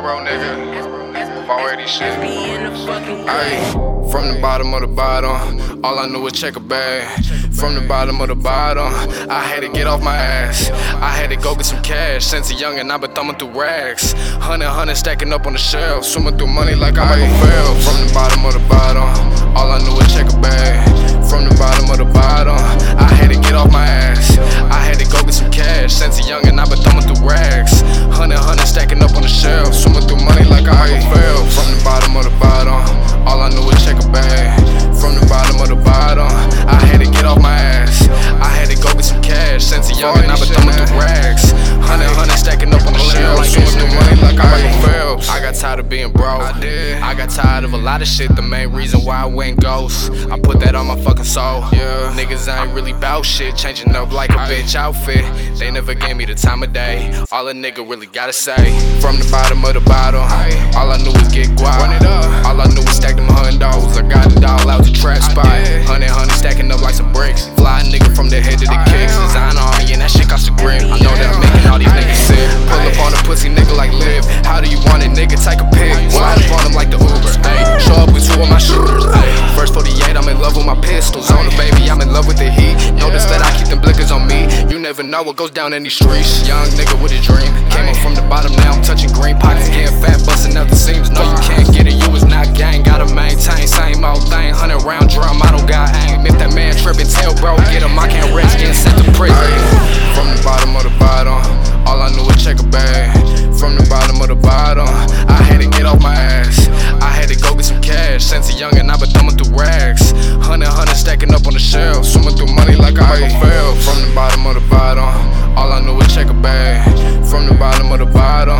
bro, nigga. 480 shit. Ayy, from the bottom of the bottom, all I knew was check a bag. From the bottom of the bottom, I had to get off my ass. I had to go get some cash. Since a youngin', I been thumbing through rags. Hundred, hundred stacking up on the shelf, swimming through money like I'm Michael Phelps. From the bottom of tired of being broke. I did. I got tired of a lot of shit. The main reason why I went ghost. I put that on my fucking soul. Yeah. Niggas I ain't really bout shit. Changing up like a bitch outfit. They never gave me the time of day. All a nigga really gotta say. From the bottom of the bottom. All I knew was get guap. Run it up. All I knew was stack them hundos. I got it all out the trap spot. Hundred, hundred stacking up like some bricks. Fly nigga from the head to the kicks. am. Design on me and that shit cost a grip. Love with my pistols. On the baby, I'm in love with the heat. Notice that I keep them blickers on me. You never know what goes down in these streets. Young nigga with a dream. Came up from the bottom, now I'm touching green pockets. Getting cash. Since a youngin', I been thumbing through rags. Hundred, hundred stacking up on the shelf, swimming through money like I'm Michael Phelps. From the bottom of the bottom, all I knew was check a bag. From the bottom of the bottom,